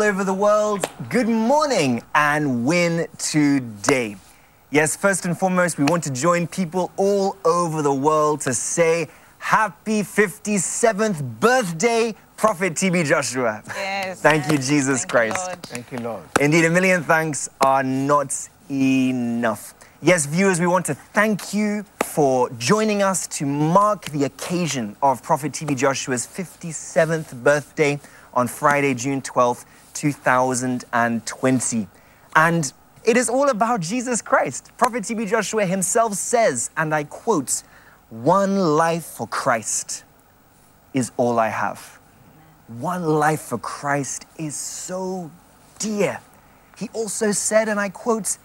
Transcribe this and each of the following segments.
people over the world, good morning and win today. Yes, first and foremost, we want to join people all over the world to say happy 57th birthday, Prophet TB Joshua. Yes. Thank you. Jesus Thank Christ. Lord. Thank you, Lord. Indeed, a million thanks are not enough. Yes, viewers, we want to thank you for joining us to mark the occasion of Prophet TB Joshua's 57th birthday on Friday, June 12th, 2020. And it is all about Jesus Christ. Prophet TB Joshua himself says, and I quote, One life for Christ is all I have. One life for Christ is so dear. He also said, and I quote,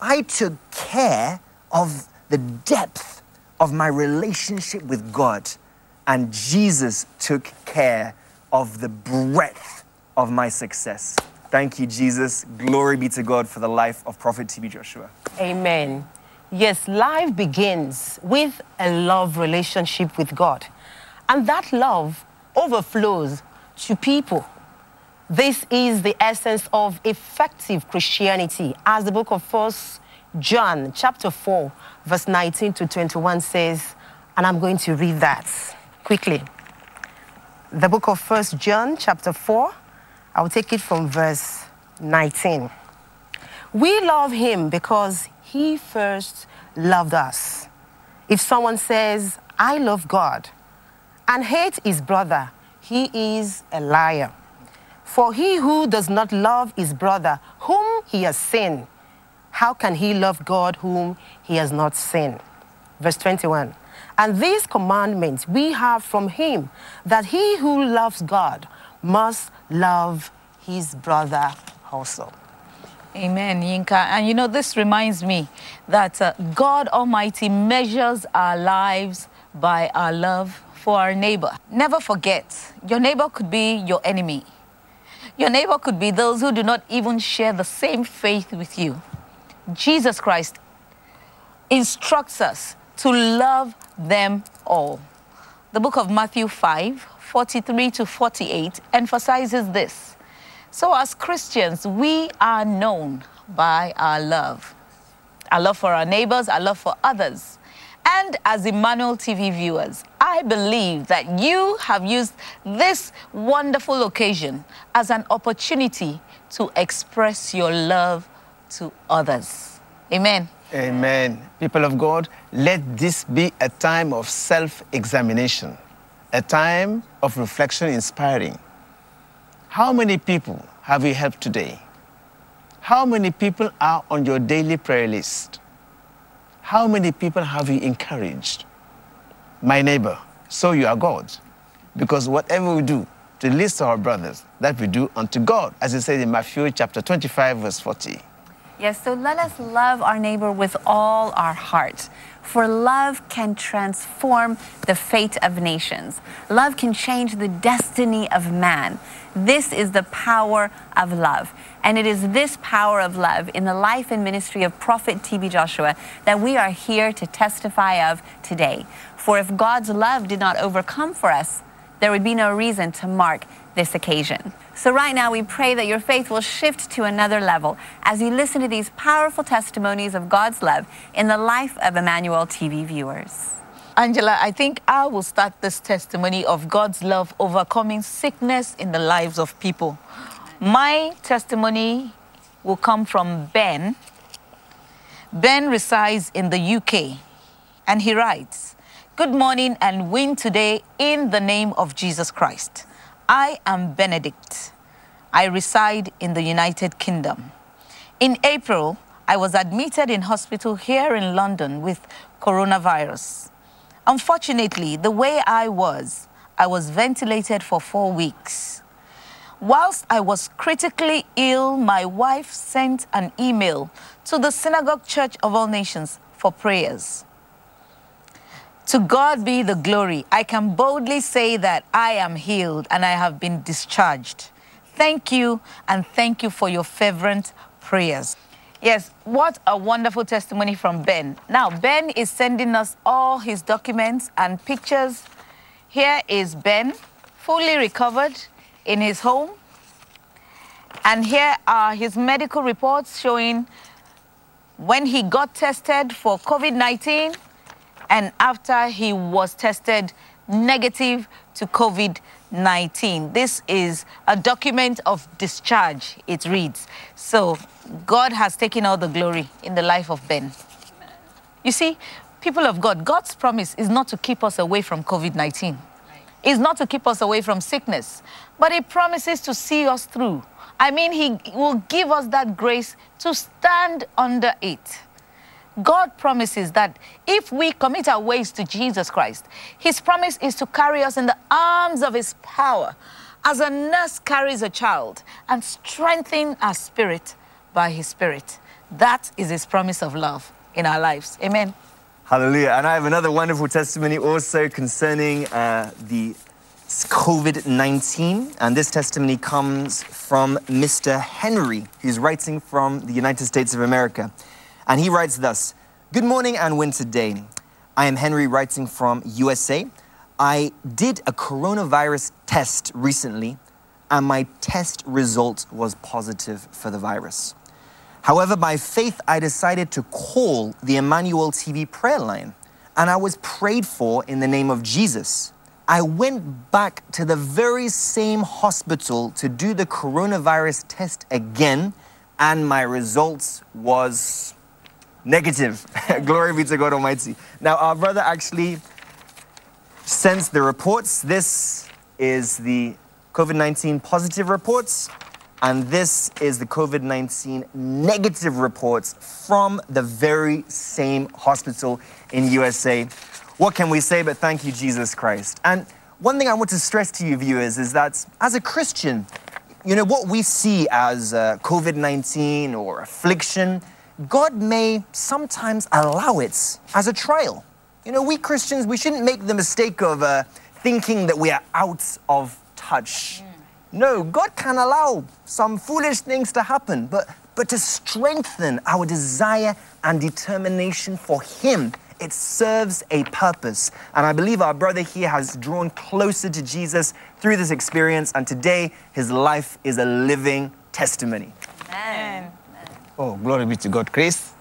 I took care of the depth of my relationship with God, and Jesus took care of the breadth of my success. Thank you, Jesus. Glory be to God for the life of Prophet TB Joshua. Amen. Yes, life begins with a love relationship with God. And that love overflows to people. This is the essence of effective Christianity, as the book of First John, chapter 4, verse 19 to 21 says, and I'm going to read that quickly. The book of First John, chapter 4, I'll take it from verse 19. We love him because he first loved us. If someone says, I love God, and hate his brother, he is a liar. For he who does not love his brother, whom he has seen, how can he love God whom he has not seen? Verse 21. And these commandments we have from him that he who loves God must love his brother also. Amen, Yinka. And you know, this reminds me that uh, God Almighty measures our lives by our love for our neighbor. Never forget, your neighbor could be your enemy. Your neighbor could be those who do not even share the same faith with you. Jesus Christ instructs us to love them all. The book of Matthew 5 43 to 48 emphasizes this. So, as Christians, we are known by our love our love for our neighbors, our love for others. And as Emmanuel TV viewers, I believe that you have used this wonderful occasion as an opportunity to express your love to others. Amen. Amen. People of God, let this be a time of self examination, a time of reflection inspiring. How many people have you helped today? How many people are on your daily prayer list? How many people have you encouraged? My neighbor, so you are God. Because whatever we do to list our brothers, that we do unto God, as it says in Matthew chapter 25, verse 40. Yes, so let us love our neighbor with all our heart. For love can transform the fate of nations. Love can change the destiny of man. This is the power of love. And it is this power of love in the life and ministry of Prophet TB Joshua that we are here to testify of today. For if God's love did not overcome for us, there would be no reason to mark this occasion. So, right now, we pray that your faith will shift to another level as you listen to these powerful testimonies of God's love in the life of Emmanuel TV viewers. Angela, I think I will start this testimony of God's love overcoming sickness in the lives of people. My testimony will come from Ben. Ben resides in the UK and he writes, Good morning and win today in the name of Jesus Christ. I am Benedict. I reside in the United Kingdom. In April, I was admitted in hospital here in London with coronavirus. Unfortunately, the way I was, I was ventilated for four weeks. Whilst I was critically ill, my wife sent an email to the Synagogue Church of All Nations for prayers. To God be the glory. I can boldly say that I am healed and I have been discharged. Thank you, and thank you for your fervent prayers. Yes, what a wonderful testimony from Ben. Now, Ben is sending us all his documents and pictures. Here is Ben, fully recovered in his home. And here are his medical reports showing when he got tested for COVID 19 and after he was tested negative to COVID 19. This is a document of discharge, it reads. So, God has taken all the glory in the life of Ben. You see, people of God, God's promise is not to keep us away from COVID 19, it's not to keep us away from sickness, but He promises to see us through. I mean, He will give us that grace to stand under it. God promises that if we commit our ways to Jesus Christ, His promise is to carry us in the arms of His power, as a nurse carries a child, and strengthen our spirit by His Spirit. That is His promise of love in our lives. Amen. Hallelujah. And I have another wonderful testimony also concerning uh, the COVID 19. And this testimony comes from Mr. Henry, who's writing from the United States of America. And he writes thus Good morning and winter day. I am Henry writing from USA. I did a coronavirus test recently, and my test result was positive for the virus. However, by faith, I decided to call the Emmanuel TV prayer line, and I was prayed for in the name of Jesus. I went back to the very same hospital to do the coronavirus test again, and my results was negative. Glory be to God Almighty. Now, our brother actually sends the reports. This is the COVID 19 positive reports, and this is the COVID 19 negative reports from the very same hospital in USA. What can we say but thank you, Jesus Christ? And one thing I want to stress to you, viewers, is that as a Christian, you know, what we see as uh, COVID 19 or affliction, God may sometimes allow it as a trial. You know, we Christians, we shouldn't make the mistake of uh, thinking that we are out of touch. No, God can allow some foolish things to happen, but, but to strengthen our desire and determination for Him, it serves a purpose. And I believe our brother here has drawn closer to Jesus through this experience, and today his life is a living testimony. Amen. Oh, glory be to God, Chris.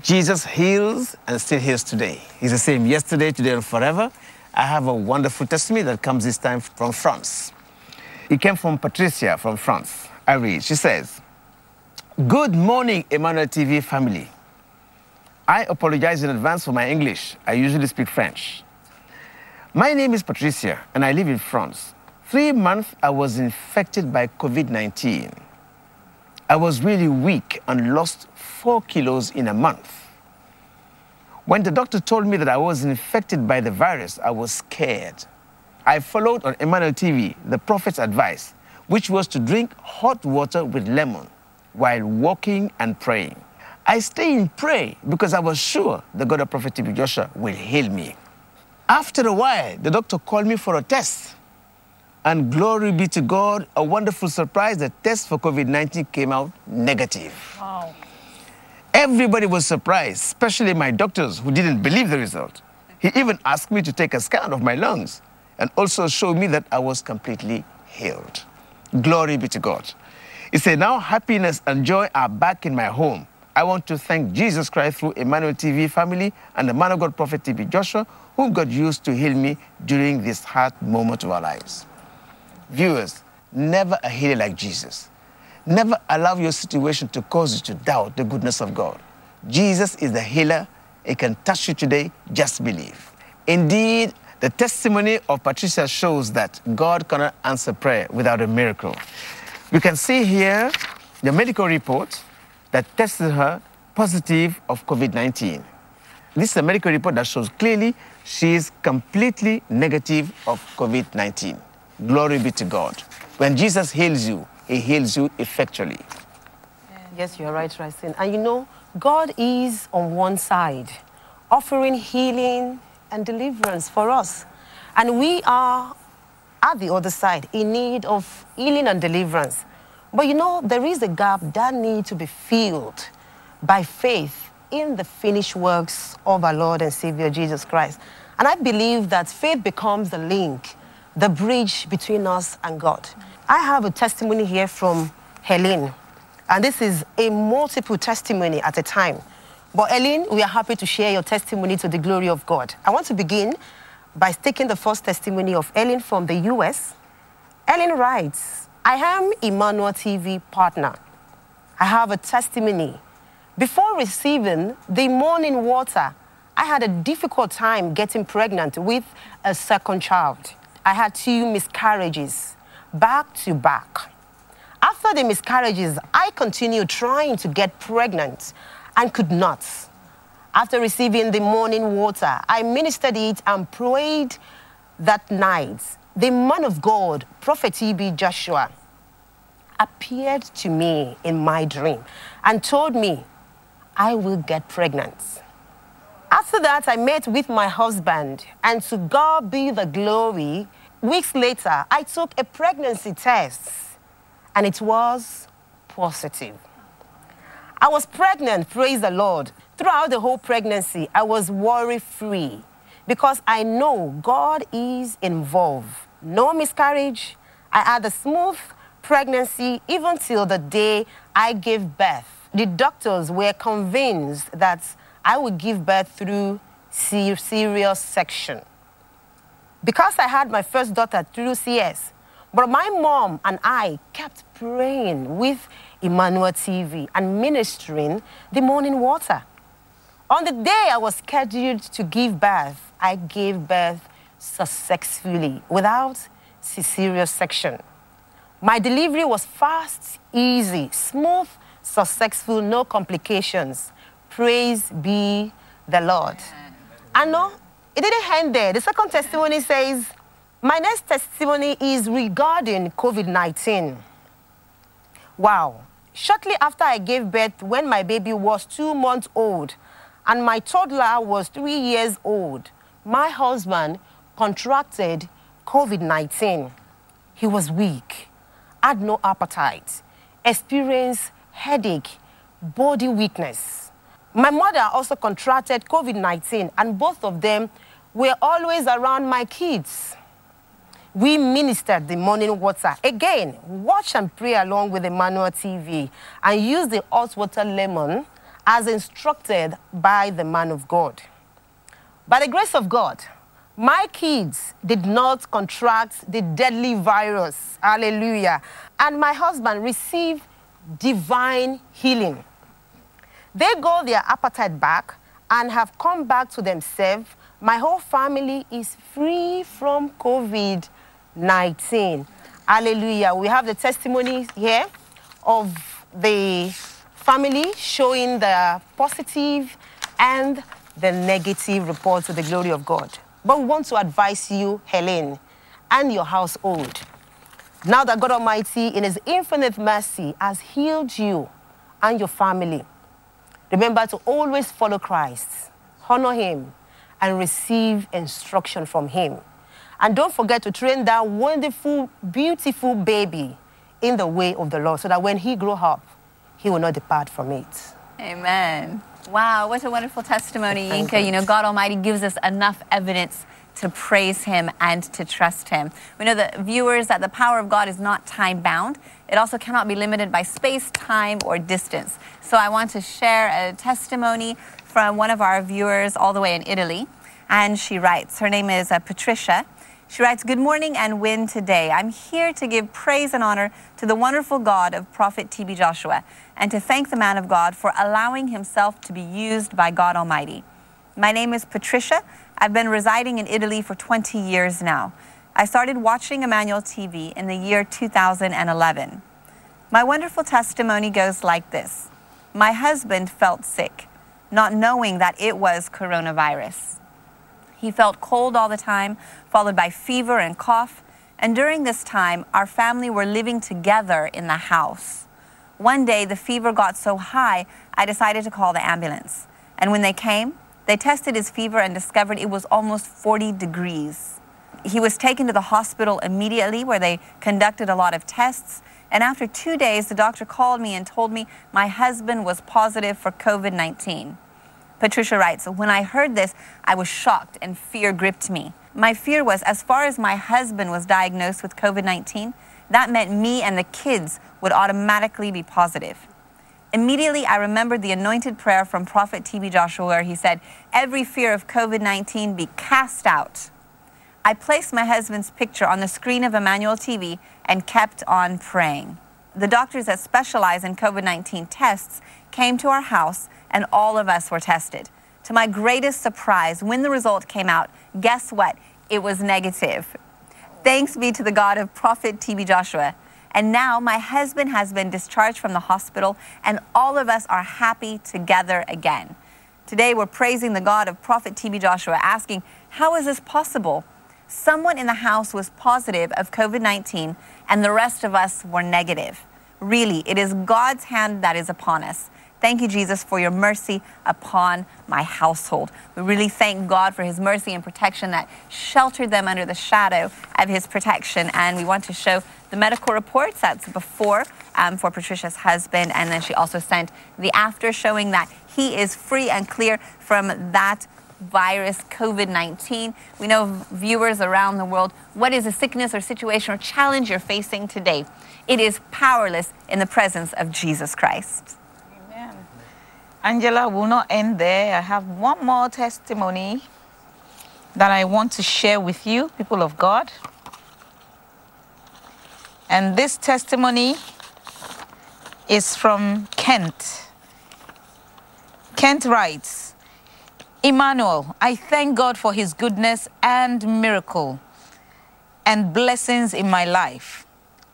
Jesus heals and still heals today. He's the same yesterday, today, and forever. I have a wonderful testimony that comes this time from France. It came from Patricia from France. I read. She says, Good morning, Emmanuel TV family. I apologize in advance for my English. I usually speak French. My name is Patricia, and I live in France. Three months I was infected by COVID 19. I was really weak and lost four kilos in a month. When the doctor told me that I was infected by the virus, I was scared. I followed on Emmanuel TV the prophet's advice, which was to drink hot water with lemon while walking and praying. I stayed in prayer because I was sure the God of Prophet TB Joshua will heal me. After a while, the doctor called me for a test. And glory be to God, a wonderful surprise. The test for COVID 19 came out negative. Wow. Everybody was surprised, especially my doctors who didn't believe the result. He even asked me to take a scan of my lungs and also showed me that I was completely healed. Glory be to God. He said, Now happiness and joy are back in my home. I want to thank Jesus Christ through Emmanuel TV family and the man of God, Prophet TB Joshua, whom God used to heal me during this hard moment of our lives. Viewers, never a healer like Jesus. Never allow your situation to cause you to doubt the goodness of God. Jesus is the healer. He can touch you today. Just believe. Indeed, the testimony of Patricia shows that God cannot answer prayer without a miracle. We can see here the medical report that tested her positive of COVID 19. This is a medical report that shows clearly she is completely negative of COVID 19. Glory be to God. When Jesus heals you, he heals you effectually. Yes, you're right, Racine. And you know, God is on one side, offering healing and deliverance for us. And we are at the other side, in need of healing and deliverance. But you know, there is a gap that needs to be filled by faith in the finished works of our Lord and Savior Jesus Christ. And I believe that faith becomes the link, the bridge between us and God. I have a testimony here from Helene. And this is a multiple testimony at a time. But Helene, we are happy to share your testimony to the glory of God. I want to begin by taking the first testimony of Ellen from the US. Ellen writes, I am Emmanuel TV partner. I have a testimony. Before receiving the morning water, I had a difficult time getting pregnant with a second child. I had two miscarriages, back to back. After the miscarriages, I continued trying to get pregnant and could not. After receiving the morning water, I ministered it and prayed that night. The man of God, Prophet TB Joshua, appeared to me in my dream and told me, I will get pregnant. After that, I met with my husband, and to God be the glory. Weeks later, I took a pregnancy test, and it was positive. I was pregnant, praise the Lord. Throughout the whole pregnancy, I was worry free because I know God is involved. No miscarriage. I had a smooth pregnancy even till the day I gave birth. The doctors were convinced that I would give birth through cesarean section. Because I had my first daughter through CS, but my mom and I kept praying with Emmanuel TV and ministering the morning water. On the day I was scheduled to give birth, I gave birth successfully without cesarean section. My delivery was fast, easy, smooth, successful, no complications. Praise be the Lord. I know it didn't end there. The second testimony says, My next testimony is regarding COVID 19. Wow. Shortly after I gave birth, when my baby was two months old and my toddler was three years old, my husband contracted COVID 19. He was weak, had no appetite, experienced headache, body weakness. My mother also contracted COVID 19, and both of them were always around my kids. We ministered the morning water. Again, watch and pray along with Emmanuel TV and use the hot water lemon as instructed by the man of God. By the grace of God, my kids did not contract the deadly virus. Hallelujah. And my husband received divine healing. They got their appetite back and have come back to themselves. My whole family is free from COVID 19. Hallelujah. We have the testimony here of the family showing the positive and the negative report to the glory of God. But we want to advise you, Helen, and your household. Now that God Almighty, in His infinite mercy, has healed you and your family, remember to always follow Christ, honor Him, and receive instruction from Him. And don't forget to train that wonderful, beautiful baby in the way of the Lord so that when he grow up, he will not depart from it. Amen. Wow, what a wonderful testimony, Thank Yinka. You know, God Almighty gives us enough evidence to praise Him and to trust Him. We know that viewers that the power of God is not time bound. It also cannot be limited by space, time, or distance. So I want to share a testimony from one of our viewers all the way in Italy. And she writes, her name is uh, Patricia. She writes, Good morning and win today. I'm here to give praise and honor to the wonderful God of Prophet TB Joshua and to thank the man of God for allowing himself to be used by God Almighty. My name is Patricia. I've been residing in Italy for 20 years now. I started watching Emmanuel TV in the year 2011. My wonderful testimony goes like this My husband felt sick, not knowing that it was coronavirus. He felt cold all the time, followed by fever and cough. And during this time, our family were living together in the house. One day, the fever got so high, I decided to call the ambulance. And when they came, they tested his fever and discovered it was almost 40 degrees. He was taken to the hospital immediately, where they conducted a lot of tests. And after two days, the doctor called me and told me my husband was positive for COVID 19. Patricia writes, When I heard this, I was shocked and fear gripped me. My fear was as far as my husband was diagnosed with COVID 19, that meant me and the kids would automatically be positive. Immediately, I remembered the anointed prayer from Prophet TB Joshua where he said, Every fear of COVID 19 be cast out. I placed my husband's picture on the screen of Emmanuel TV and kept on praying. The doctors that specialize in COVID 19 tests came to our house and all of us were tested. To my greatest surprise, when the result came out, guess what? It was negative. Thanks be to the God of Prophet TB Joshua. And now my husband has been discharged from the hospital, and all of us are happy together again. Today, we're praising the God of Prophet TB Joshua, asking, How is this possible? Someone in the house was positive of COVID 19, and the rest of us were negative. Really, it is God's hand that is upon us. Thank you, Jesus, for your mercy upon my household. We really thank God for his mercy and protection that sheltered them under the shadow of his protection. And we want to show the medical reports. That's before um, for Patricia's husband. And then she also sent the after showing that he is free and clear from that virus, COVID 19. We know viewers around the world, what is a sickness or situation or challenge you're facing today? It is powerless in the presence of Jesus Christ. Amen. Angela will not end there. I have one more testimony that I want to share with you, people of God. And this testimony is from Kent. Kent writes, Emmanuel, I thank God for his goodness and miracle and blessings in my life.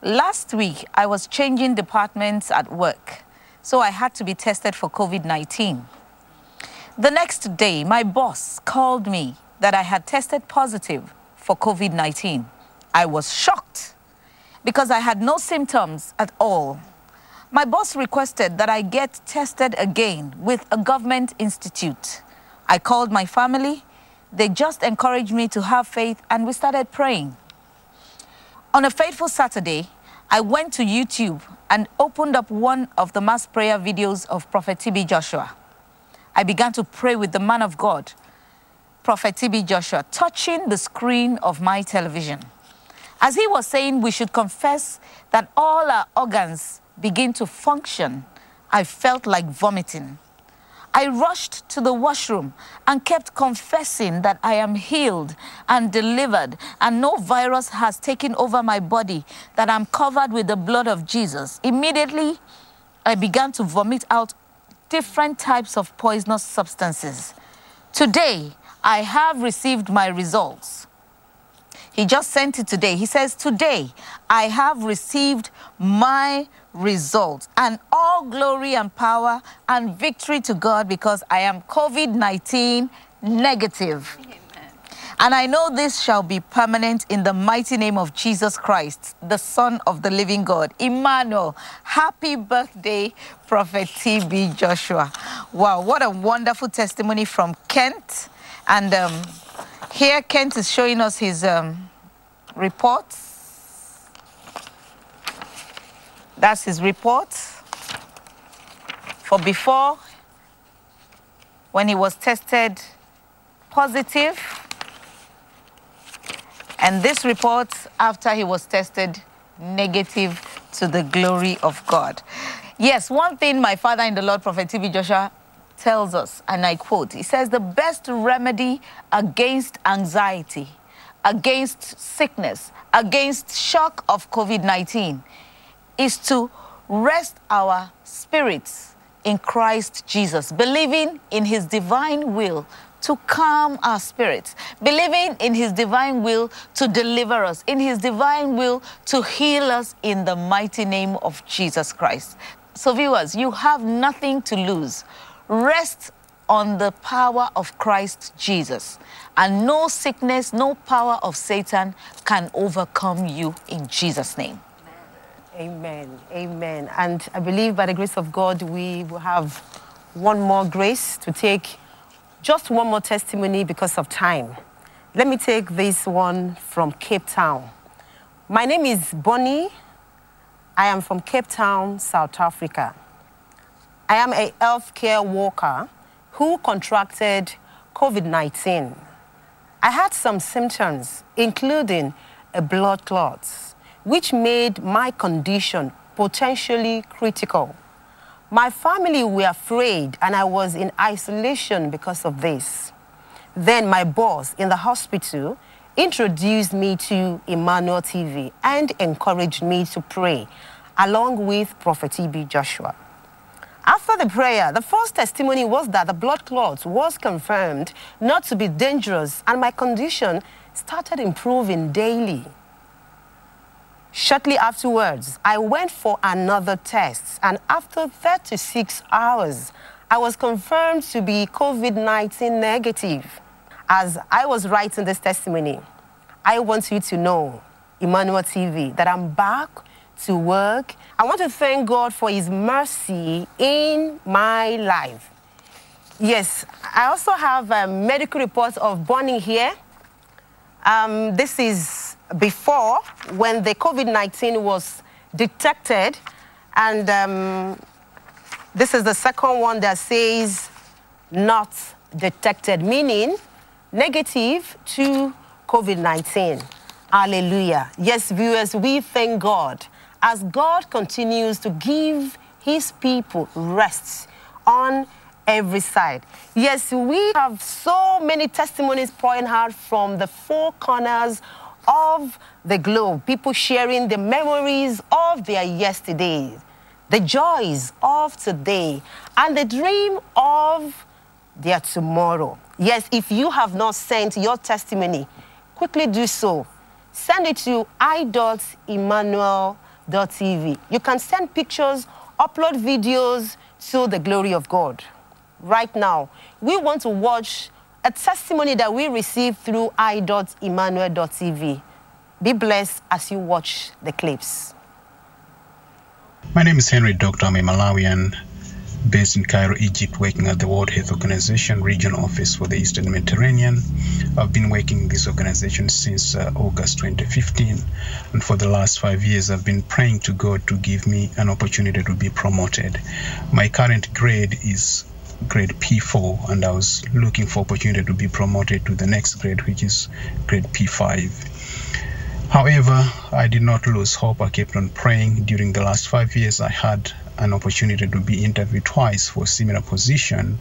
Last week, I was changing departments at work so I had to be tested for COVID 19. The next day, my boss called me that I had tested positive for COVID 19. I was shocked because I had no symptoms at all. My boss requested that I get tested again with a government institute. I called my family. They just encouraged me to have faith, and we started praying. On a fateful Saturday, I went to YouTube and opened up one of the mass prayer videos of Prophet TB Joshua. I began to pray with the man of God, Prophet TB Joshua, touching the screen of my television. As he was saying, we should confess that all our organs begin to function, I felt like vomiting. I rushed to the washroom and kept confessing that I am healed and delivered, and no virus has taken over my body, that I'm covered with the blood of Jesus. Immediately, I began to vomit out different types of poisonous substances. Today, I have received my results. He just sent it today. He says, Today I have received my results, and all glory and power and victory to God because I am COVID 19 negative. And I know this shall be permanent in the mighty name of Jesus Christ, the Son of the living God. Emmanuel, happy birthday, Prophet TB Joshua. Wow, what a wonderful testimony from Kent. And um, here, Kent is showing us his um, reports. That's his report for before when he was tested positive, and this report after he was tested negative to the glory of God. Yes, one thing my father in the Lord, Prophet TB Joshua, tells us, and I quote, he says, the best remedy against anxiety, against sickness, against shock of COVID 19 is to rest our spirits in Christ Jesus, believing in his divine will to calm our spirits, believing in his divine will to deliver us, in his divine will to heal us in the mighty name of Jesus Christ. So, viewers, you have nothing to lose. Rest on the power of Christ Jesus, and no sickness, no power of Satan can overcome you in Jesus' name. Amen. Amen. And I believe by the grace of God, we will have one more grace to take just one more testimony because of time. Let me take this one from Cape Town. My name is Bonnie. I am from Cape Town, South Africa. I am a healthcare worker who contracted COVID 19. I had some symptoms, including a blood clot, which made my condition potentially critical. My family were afraid, and I was in isolation because of this. Then my boss in the hospital introduced me to Emmanuel TV and encouraged me to pray, along with Prophet TB Joshua. After the prayer, the first testimony was that the blood clot was confirmed not to be dangerous, and my condition started improving daily. Shortly afterwards, I went for another test, and after 36 hours, I was confirmed to be COVID 19 negative. As I was writing this testimony, I want you to know, Emmanuel TV, that I'm back to work. I want to thank God for His mercy in my life. Yes, I also have a medical report of burning here. Um, this is before when the COVID 19 was detected, and um, this is the second one that says not detected, meaning negative to COVID 19. Hallelujah. Yes, viewers, we thank God as God continues to give his people rest on every side. Yes, we have so many testimonies pouring out from the four corners of the globe, people sharing the memories of their yesterdays, the joys of today, and the dream of their tomorrow. Yes, if you have not sent your testimony, quickly do so. Send it to i.emmanuel.tv. You can send pictures, upload videos to the glory of God. Right now, we want to watch a testimony that we received through i.emmanuel.tv. Be blessed as you watch the clips. My name is Henry Dr. I'm a Malawian based in Cairo, Egypt, working at the World Health Organization Regional Office for the Eastern Mediterranean. I've been working in this organization since uh, August 2015, and for the last five years, I've been praying to God to give me an opportunity to be promoted. My current grade is grade P4, and I was looking for opportunity to be promoted to the next grade, which is grade P5. However, I did not lose hope. I kept on praying. During the last five years, I had an opportunity to be interviewed twice for similar position.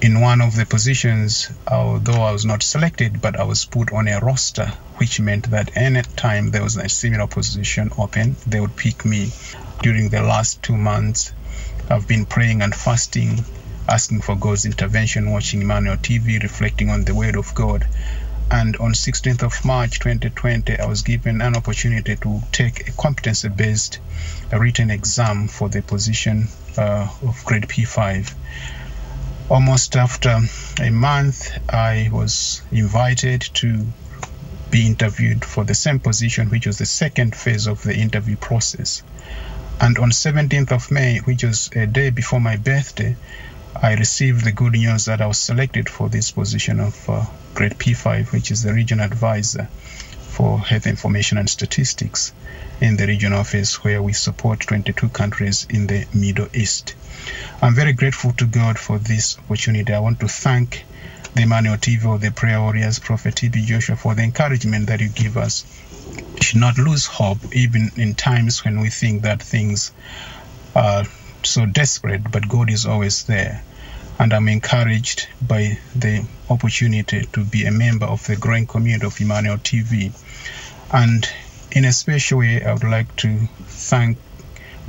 In one of the positions, although I was not selected, but I was put on a roster, which meant that any time there was a similar position open, they would pick me. During the last two months, I've been praying and fasting, asking for God's intervention, watching Emmanuel TV, reflecting on the Word of God. And on 16th of March 2020 I was given an opportunity to take a competency based written exam for the position uh, of grade P5 almost after a month I was invited to be interviewed for the same position which was the second phase of the interview process and on 17th of May which was a day before my birthday I received the good news that I was selected for this position of uh, grade P5, which is the regional advisor for health information and statistics in the regional office where we support 22 countries in the Middle East. I'm very grateful to God for this opportunity. I want to thank the Emmanuel TV or the Prayer Warriors, Prophet TB Joshua, for the encouragement that you give us. We should not lose hope, even in times when we think that things are so desperate, but God is always there. And I'm encouraged by the opportunity to be a member of the growing community of Emmanuel TV. And in a special way, I would like to thank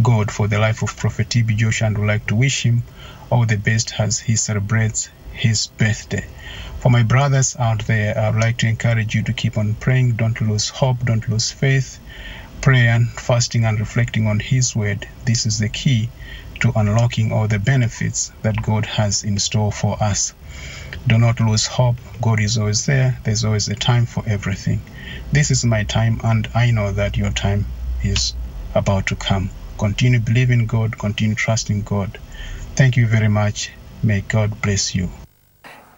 God for the life of Prophet TB Joshua and would like to wish him all the best as he celebrates his birthday. For my brothers out there, I would like to encourage you to keep on praying. Don't lose hope, don't lose faith. Prayer, and fasting, and reflecting on His word. This is the key to unlocking all the benefits that God has in store for us. Do not lose hope. God is always there. There's always a time for everything. This is my time, and I know that your time is about to come. Continue believing God, continue trusting God. Thank you very much. May God bless you.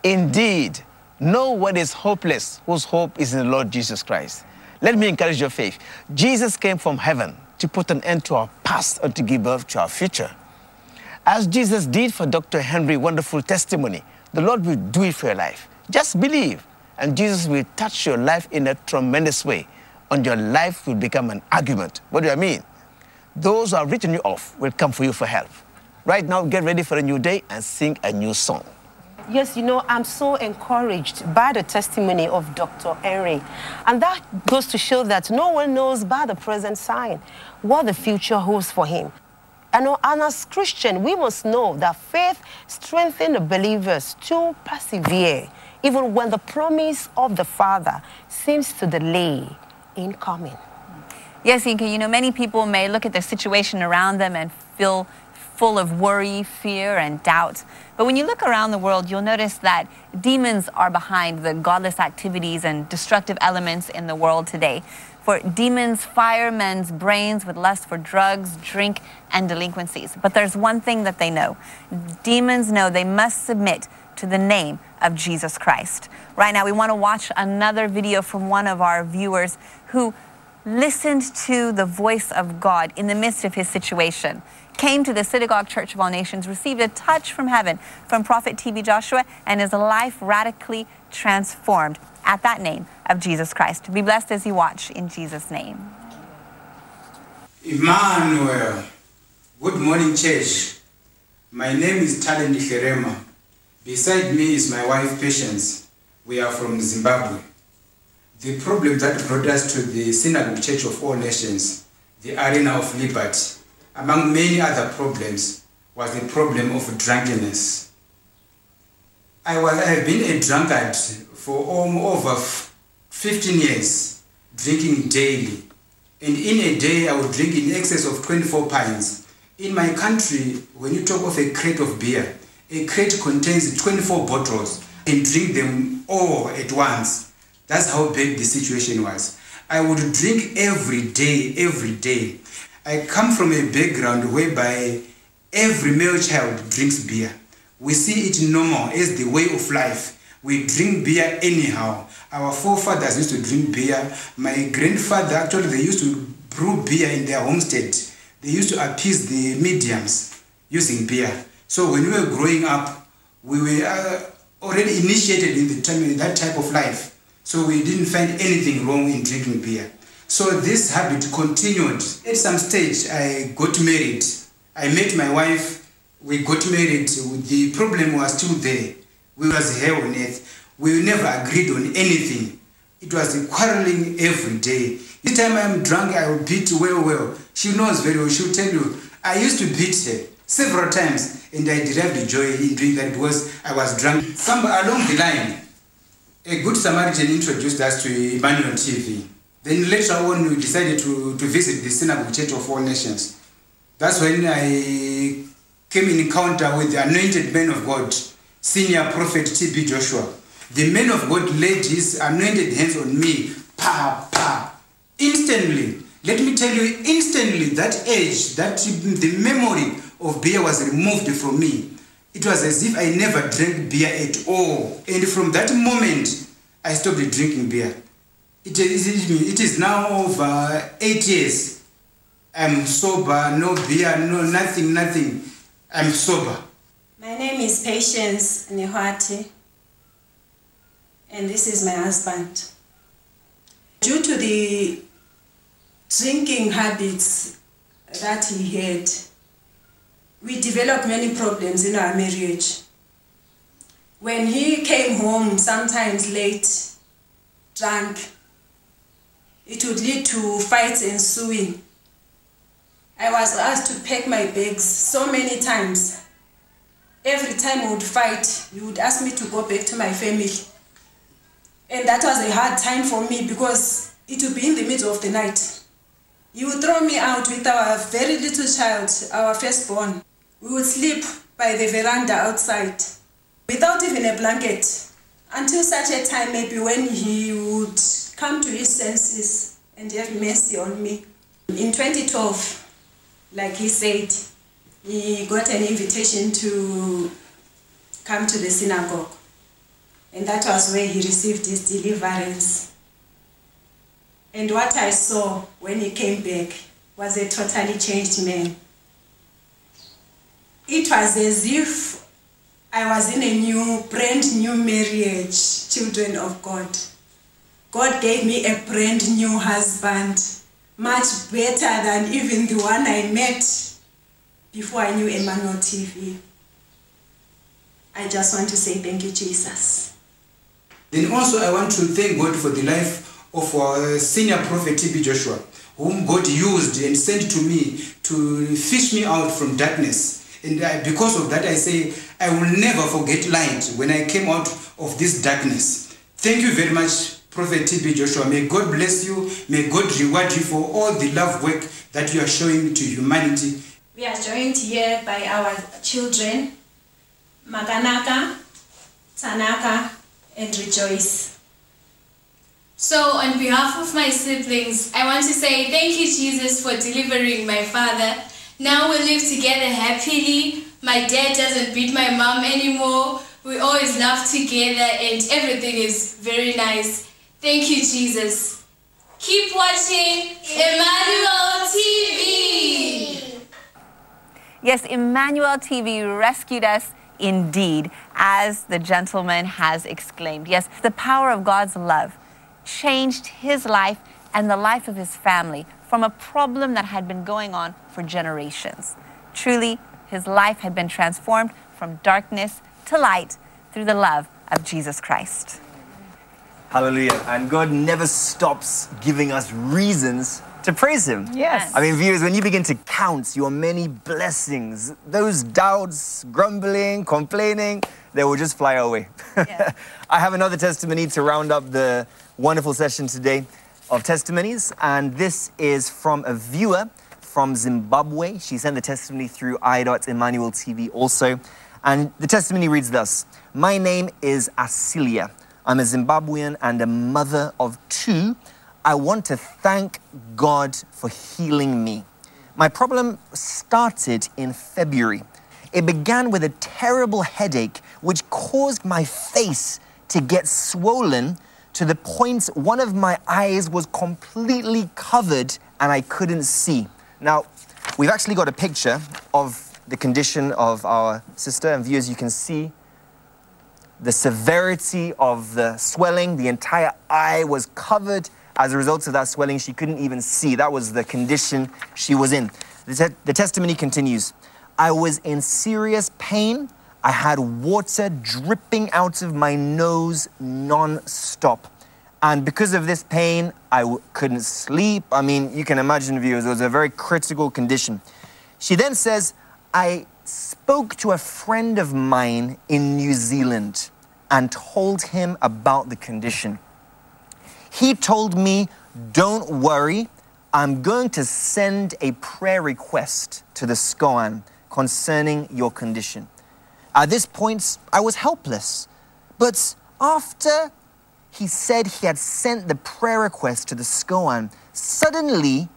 Indeed, no one is hopeless whose hope is in the Lord Jesus Christ. Let me encourage your faith. Jesus came from heaven to put an end to our past and to give birth to our future. As Jesus did for Dr. Henry, wonderful testimony, the Lord will do it for your life. Just believe, and Jesus will touch your life in a tremendous way. and your life will become an argument. What do I mean? Those who have written you off will come for you for help. Right now, get ready for a new day and sing a new song. Yes, you know, I'm so encouraged by the testimony of Dr. Henry. And that goes to show that no one knows by the present sign what the future holds for him. And, and as Christian, we must know that faith strengthens the believers to persevere, even when the promise of the Father seems to delay in coming. Yes, Yinka, you know, many people may look at the situation around them and feel full of worry, fear, and doubt. But when you look around the world, you'll notice that demons are behind the godless activities and destructive elements in the world today. For demons fire men's brains with lust for drugs, drink, and delinquencies. But there's one thing that they know demons know they must submit to the name of Jesus Christ. Right now, we want to watch another video from one of our viewers who listened to the voice of God in the midst of his situation came to the Synagogue Church of All Nations, received a touch from heaven from Prophet TB Joshua, and his life radically transformed at that name of Jesus Christ. Be blessed as you watch in Jesus' name. Emmanuel, good morning, church. My name is Talent Kherema. Beside me is my wife, Patience. We are from Zimbabwe. The problem that brought us to the Synagogue Church of All Nations, the Arena of Liberty, among many other problems, was the problem of drunkenness. I, was, I have been a drunkard for over 15 years, drinking daily. And in a day, I would drink in excess of 24 pints. In my country, when you talk of a crate of beer, a crate contains 24 bottles and drink them all at once. That's how bad the situation was. I would drink every day, every day. I come from a background whereby every male child drinks beer. We see it normal as the way of life. We drink beer anyhow. Our forefathers used to drink beer. My grandfather, actually, they used to brew beer in their homestead. They used to appease the mediums using beer. So when we were growing up, we were uh, already initiated in, the that type of life. So we didn't find anything wrong in drinking beer. So this habit continued. At some stage, I got married. I met my wife. We got married. The problem was still there. We was hell on earth. We never agreed on anything. It was quarreling every day. Each time I'm drunk, I will beat well, well. She knows very well. She'll tell you, I used to beat her several times, and I derived joy in doing that because I was drunk. Some along the line, a good Samaritan introduced us to Emmanuel TV. Then later on, we decided to, to visit the Synagogue Church of All Nations. That's when I came in encounter with the anointed man of God, senior prophet T.B. Joshua. The man of God laid his anointed hands on me, pa, pa, instantly. Let me tell you, instantly, that age, that the memory of beer was removed from me. It was as if I never drank beer at all. And from that moment, I stopped drinking beer. It is, it is now over eight years. I'm sober, no beer, no nothing, nothing. I'm sober. My name is Patience Nehwati, and this is my husband. Due to the drinking habits that he had, we developed many problems in our marriage. When he came home, sometimes late, drunk, it would lead to fights ensuing. I was asked to pack my bags so many times. Every time we would fight, he would ask me to go back to my family. And that was a hard time for me because it would be in the middle of the night. You would throw me out with our very little child, our firstborn. We would sleep by the veranda outside without even a blanket until such a time maybe when he would come to his senses and have mercy on me. In 2012, like he said, he got an invitation to come to the synagogue. And that was where he received his deliverance. And what I saw when he came back was a totally changed man. It was as if I was in a new, brand new marriage, children of God. God gave me a brand new husband, much better than even the one I met before I knew Emmanuel TV. I just want to say thank you, Jesus. Then also I want to thank God for the life of our senior prophet TB Joshua, whom God used and sent to me to fish me out from darkness. And I, because of that, I say I will never forget light when I came out of this darkness. Thank you very much, Prophet TB Joshua. May God bless you. May God reward you for all the love work that you are showing to humanity. We are joined here by our children, Maganaka, Tanaka, and Rejoice. So, on behalf of my siblings, I want to say thank you, Jesus, for delivering my father. Now we live together happily. My dad doesn't beat my mom anymore. We always laugh together, and everything is very nice. Thank you, Jesus. Keep watching Emmanuel TV. Yes, Emmanuel TV rescued us indeed, as the gentleman has exclaimed. Yes, the power of God's love changed his life and the life of his family from a problem that had been going on for generations. Truly, his life had been transformed from darkness to light through the love of Jesus Christ. Hallelujah. And God never stops giving us reasons to praise Him. Yes. I mean, viewers, when you begin to count your many blessings, those doubts, grumbling, complaining, they will just fly away. I have another testimony to round up the wonderful session today of testimonies, and this is from a viewer from Zimbabwe. She sent the testimony through iDot Emmanuel TV also. And the testimony reads thus My name is Asilia. I'm a Zimbabwean and a mother of two. I want to thank God for healing me. My problem started in February. It began with a terrible headache, which caused my face to get swollen to the point one of my eyes was completely covered and I couldn't see. Now, we've actually got a picture of the condition of our sister, and viewers, you can see the severity of the swelling. The entire eye was covered as a result of that swelling. She couldn't even see. That was the condition she was in. The, te- the testimony continues I was in serious pain. I had water dripping out of my nose non stop. And because of this pain, I w- couldn't sleep. I mean, you can imagine, viewers, it was a very critical condition. She then says, I spoke to a friend of mine in New Zealand and told him about the condition. He told me, Don't worry, I'm going to send a prayer request to the SCOAN concerning your condition. At this point, I was helpless. But after he said he had sent the prayer request to the SCOAN, suddenly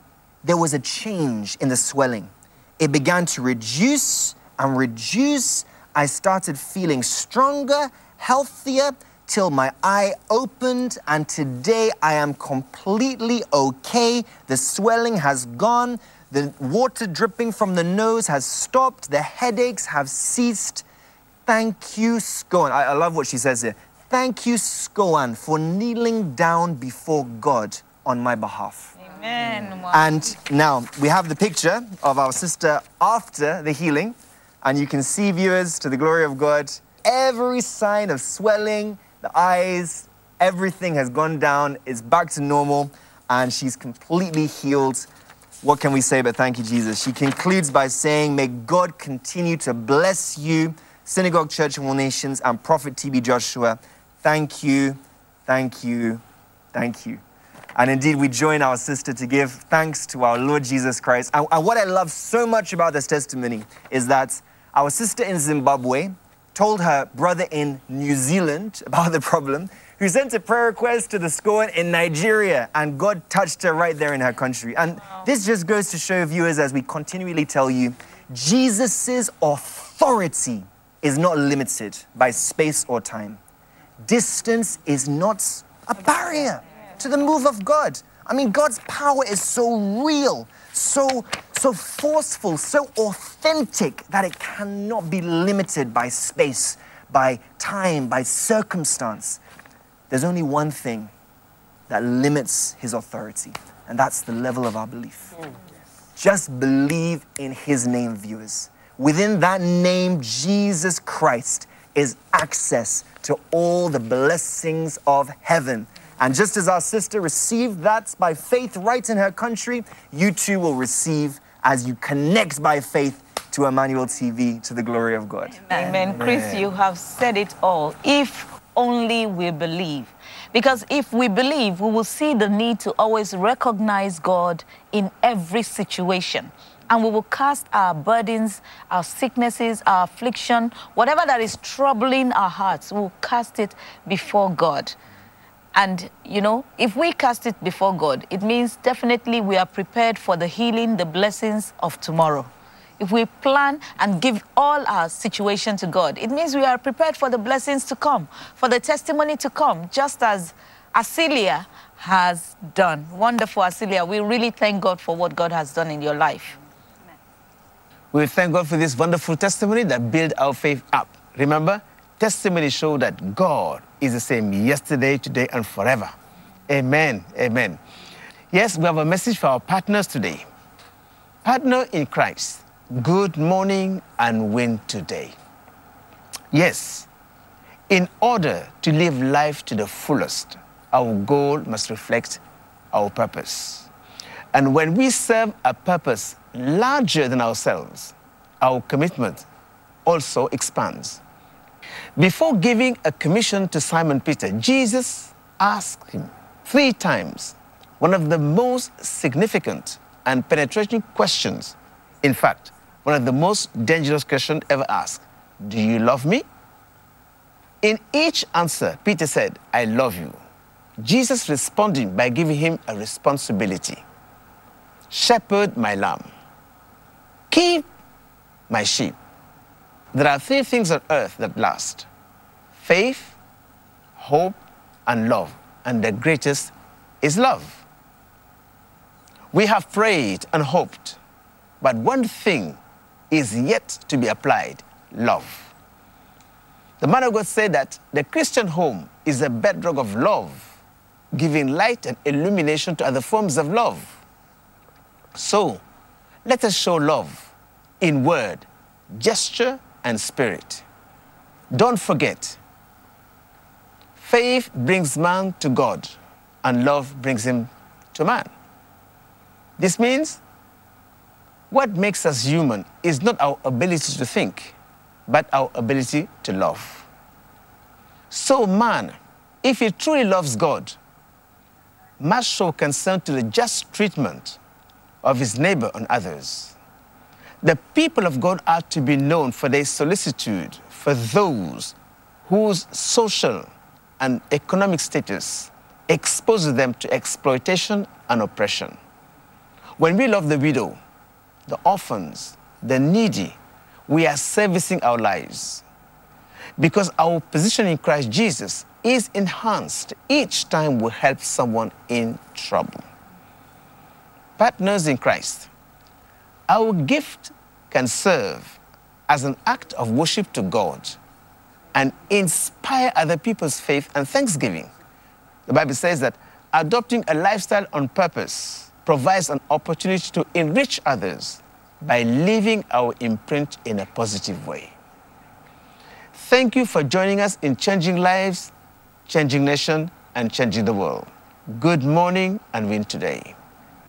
there was a change in the swelling. It began to reduce and reduce. I started feeling stronger, healthier, till my eye opened, and today I am completely okay. The swelling has gone, the water dripping from the nose has stopped, the headaches have ceased. Thank you, Scoan. I, I love what she says here. Thank you, Scoan, for kneeling down before God on my behalf. Amen. And now we have the picture of our sister after the healing. And you can see, viewers, to the glory of God, every sign of swelling, the eyes, everything has gone down. It's back to normal. And she's completely healed. What can we say but thank you, Jesus? She concludes by saying, May God continue to bless you, Synagogue Church of All Nations, and Prophet TB Joshua. Thank you, thank you, thank you. And indeed, we join our sister to give thanks to our Lord Jesus Christ. And, and what I love so much about this testimony is that our sister in Zimbabwe told her brother in New Zealand about the problem, who sent a prayer request to the SCOAN in Nigeria, and God touched her right there in her country. And this just goes to show viewers, as we continually tell you, Jesus' authority is not limited by space or time. Distance is not a barrier to the move of God. I mean, God's power is so real, so, so forceful, so authentic that it cannot be limited by space, by time, by circumstance. There's only one thing that limits his authority. And that's the level of our belief. Just believe in his name, viewers. Within that name, Jesus Christ, is access to all the blessings of heaven. And just as our sister received that by faith right in her country, you too will receive as you connect by faith to Emmanuel TV to the glory of God. Amen. Chris, you have said it all. If only we believe. Because if we believe, we will see the need to always recognize God in every situation. And we will cast our burdens, our sicknesses, our affliction, whatever that is troubling our hearts, we'll cast it before God. And, you know, if we cast it before God, it means definitely we are prepared for the healing, the blessings of tomorrow. If we plan and give all our situation to God, it means we are prepared for the blessings to come, for the testimony to come, just as Asilia has done. Wonderful, Asilia. We really thank God for what God has done in your life. We thank God for this wonderful testimony that build our faith up. Remember, testimony show that God is the same yesterday, today, and forever. Amen. Amen. Yes, we have a message for our partners today. Partner in Christ, good morning and win today. Yes, in order to live life to the fullest, our goal must reflect our purpose. And when we serve a purpose larger than ourselves, our commitment also expands. Before giving a commission to Simon Peter, Jesus asked him three times one of the most significant and penetrating questions, in fact, one of the most dangerous questions ever asked Do you love me? In each answer, Peter said, I love you. Jesus responding by giving him a responsibility shepherd my lamb, keep my sheep. There are three things on earth that last faith, hope, and love. And the greatest is love. We have prayed and hoped, but one thing is yet to be applied love. The man of God said that the Christian home is a bedrock of love, giving light and illumination to other forms of love. So, let us show love in word, gesture, and spirit. Don't forget, faith brings man to God, and love brings him to man. This means what makes us human is not our ability to think, but our ability to love. So, man, if he truly loves God, must show concern to the just treatment of his neighbor and others. The people of God are to be known for their solicitude for those whose social and economic status exposes them to exploitation and oppression. When we love the widow, the orphans, the needy, we are servicing our lives. Because our position in Christ Jesus is enhanced each time we help someone in trouble. Partners in Christ, our gift can serve as an act of worship to God and inspire other people's faith and thanksgiving. The Bible says that adopting a lifestyle on purpose provides an opportunity to enrich others by leaving our imprint in a positive way. Thank you for joining us in Changing Lives, Changing Nation, and Changing the World. Good morning and win today.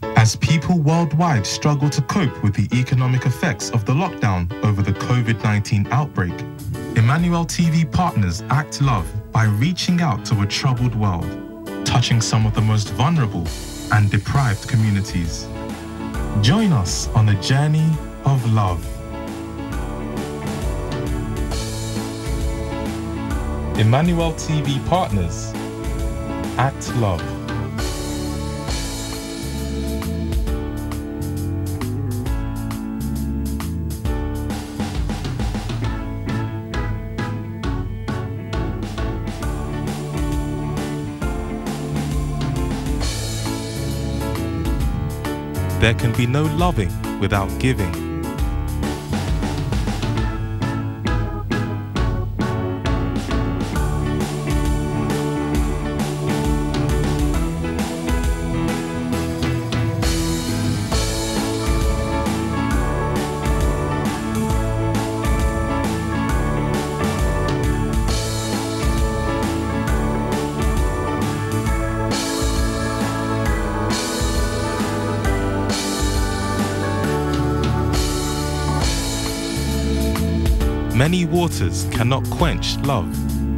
As people worldwide struggle to cope with the economic effects of the lockdown over the COVID 19 outbreak, Emmanuel TV partners act love by reaching out to a troubled world, touching some of the most vulnerable and deprived communities. Join us on a journey of love. Emmanuel TV partners act love. There can be no loving without giving. Many waters cannot quench love.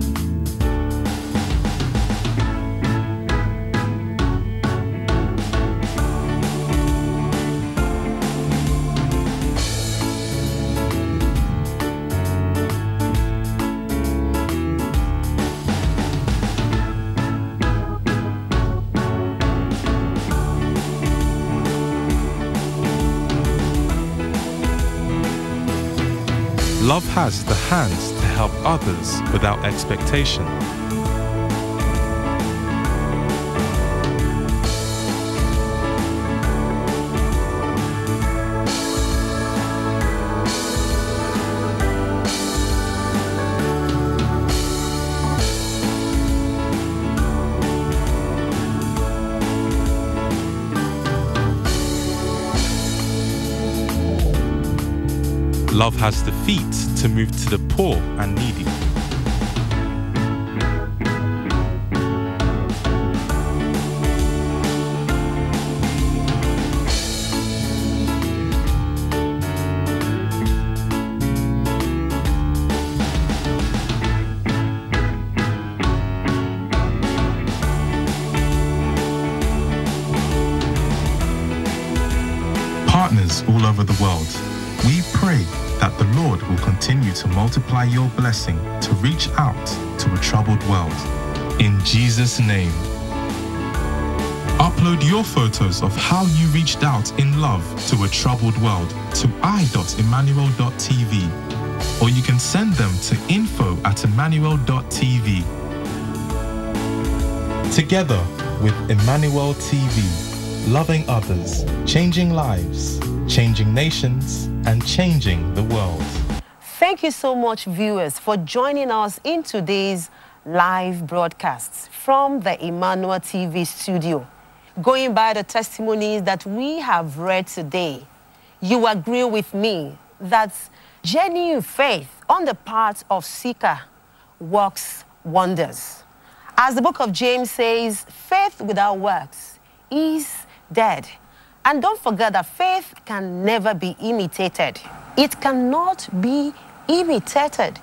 Has the hands to help others without expectation. Love has the feet to move to the poor and needy. Multiply your blessing to reach out to a troubled world. In Jesus' name. Upload your photos of how you reached out in love to a troubled world to i.emmanuel.tv or you can send them to info at emmanuel.tv. Together with Emmanuel TV, loving others, changing lives, changing nations, and changing the world. Thank you so much, viewers, for joining us in today's live broadcasts from the Emmanuel TV studio. Going by the testimonies that we have read today, you agree with me that genuine faith on the part of seeker works wonders. As the book of James says, faith without works is dead. And don't forget that faith can never be imitated. It cannot be imitated.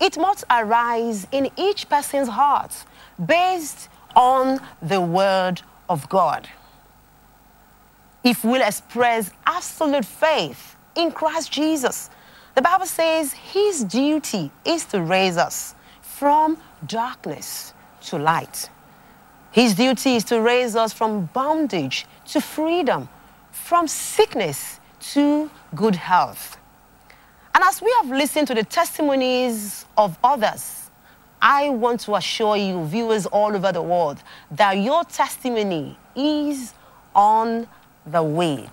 It must arise in each person's heart based on the word of God. If we'll express absolute faith in Christ Jesus, the Bible says his duty is to raise us from darkness to light. His duty is to raise us from bondage to freedom, from sickness to good health. And as we have listened to the testimonies of others, I want to assure you, viewers all over the world, that your testimony is on the way.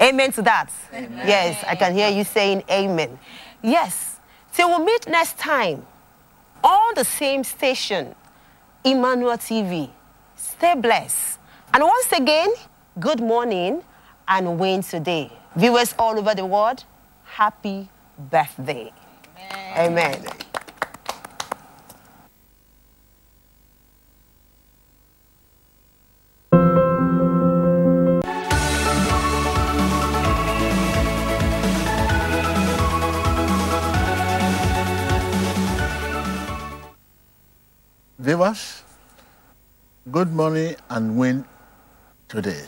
Amen to that. Amen. Yes, I can hear you saying amen. Yes. Till we meet next time on the same station, Emmanuel TV. Stay blessed. And once again, good morning and win today. Viewers all over the world, happy birthday. Amen. Amen. Viewers, good morning and win today.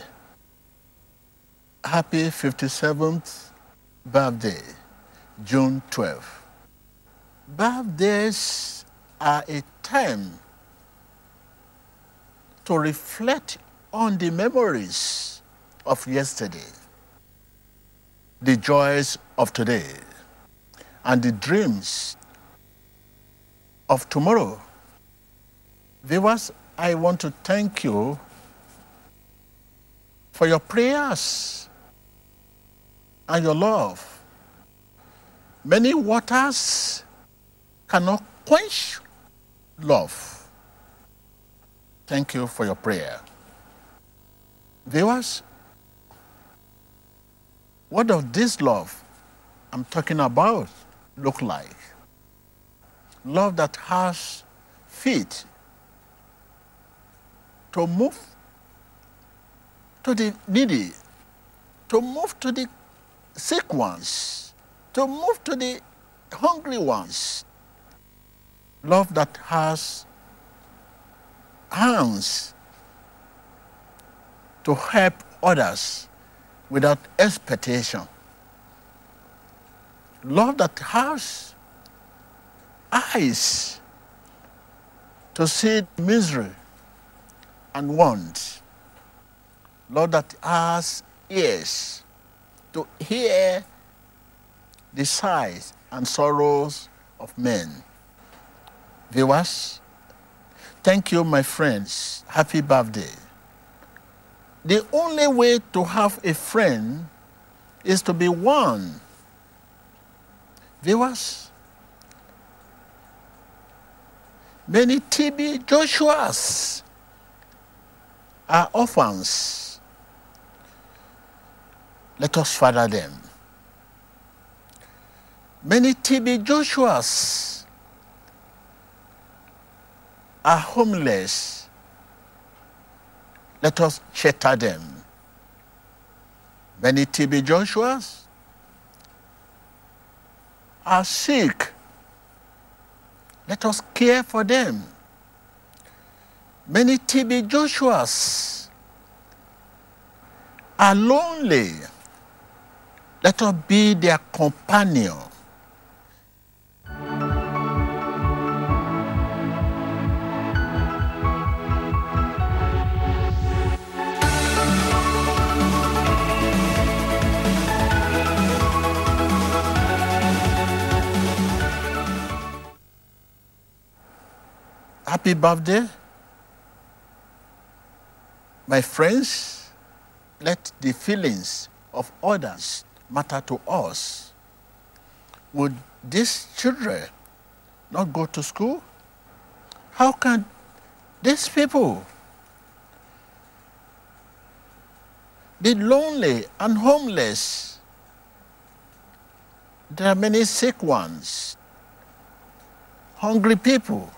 Happy 57th birthday, June 12. Birthdays are a time to reflect on the memories of yesterday, the joys of today, and the dreams of tomorrow. Viewers, I want to thank you for your prayers and your love. Many waters cannot quench love. Thank you for your prayer. Viewers, what does this love I'm talking about look like? Love that has feet to move to the needy, to move to the sick ones, to move to the hungry ones. Love that has hands to help others without expectation. Love that has eyes to see misery and want. Love that has ears to hear the sighs and sorrows of men. Viewers, thank you, my friends. Happy birthday. The only way to have a friend is to be one. Viewers, many TB Joshuas are orphans. Let us father them. Many TB Joshuas are homeless. Let us shelter them. Many TB Joshuas are sick. Let us care for them. Many TB Joshuas are lonely. Let us be their companion. Happy birthday. My friends, let the feelings of others matter to us. Would these children not go to school? How can these people be lonely and homeless? There are many sick ones, hungry people,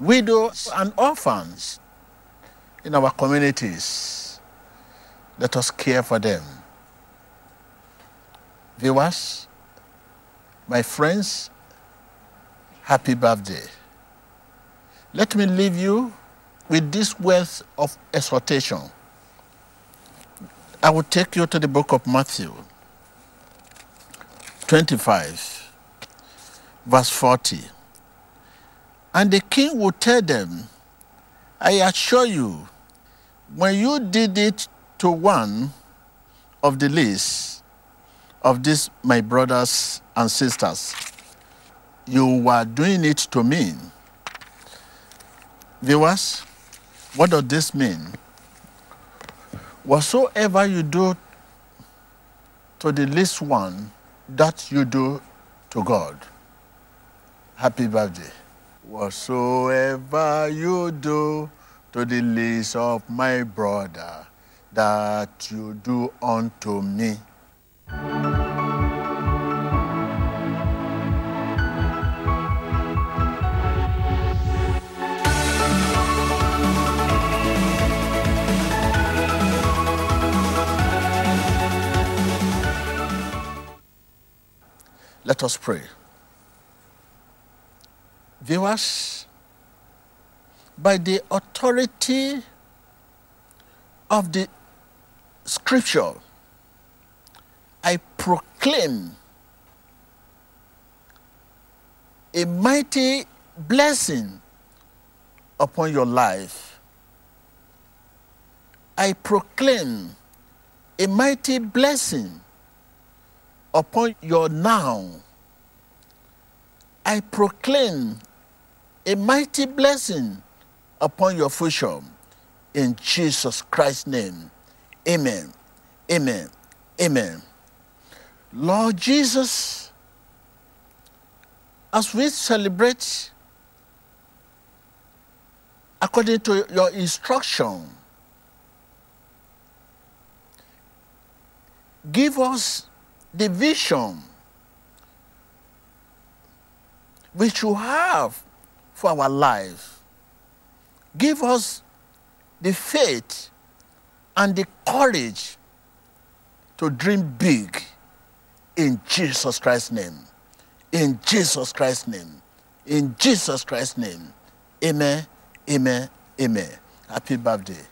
widows and orphans in our communities. Let us care for them. Viewers, my friends, happy birthday. Let me leave you with this words of exhortation. I will take you to the book of Matthew 25, verse 40. And the king will tell them, I assure you, when you did it to one of the least of these my brothers and sisters, you were doing it to me. Viewers, what does this mean? Whatsoever you do to the least one, that you do to God. Happy birthday. Whatsoever you do to the least of my brother, that you do unto me. Let us pray. Viewers, by the authority of the scripture, I proclaim a mighty blessing upon your life. I proclaim a mighty blessing upon your now. I proclaim a mighty blessing upon your future in Jesus Christ's name. Amen. Amen. Amen. Lord Jesus, as we celebrate according to your instruction, give us the vision which you have for our life. Give us the faith and the courage to dream big in Jesus Christ's name. In Jesus Christ's name. In Jesus Christ's name. Amen. Amen. Amen. Happy birthday.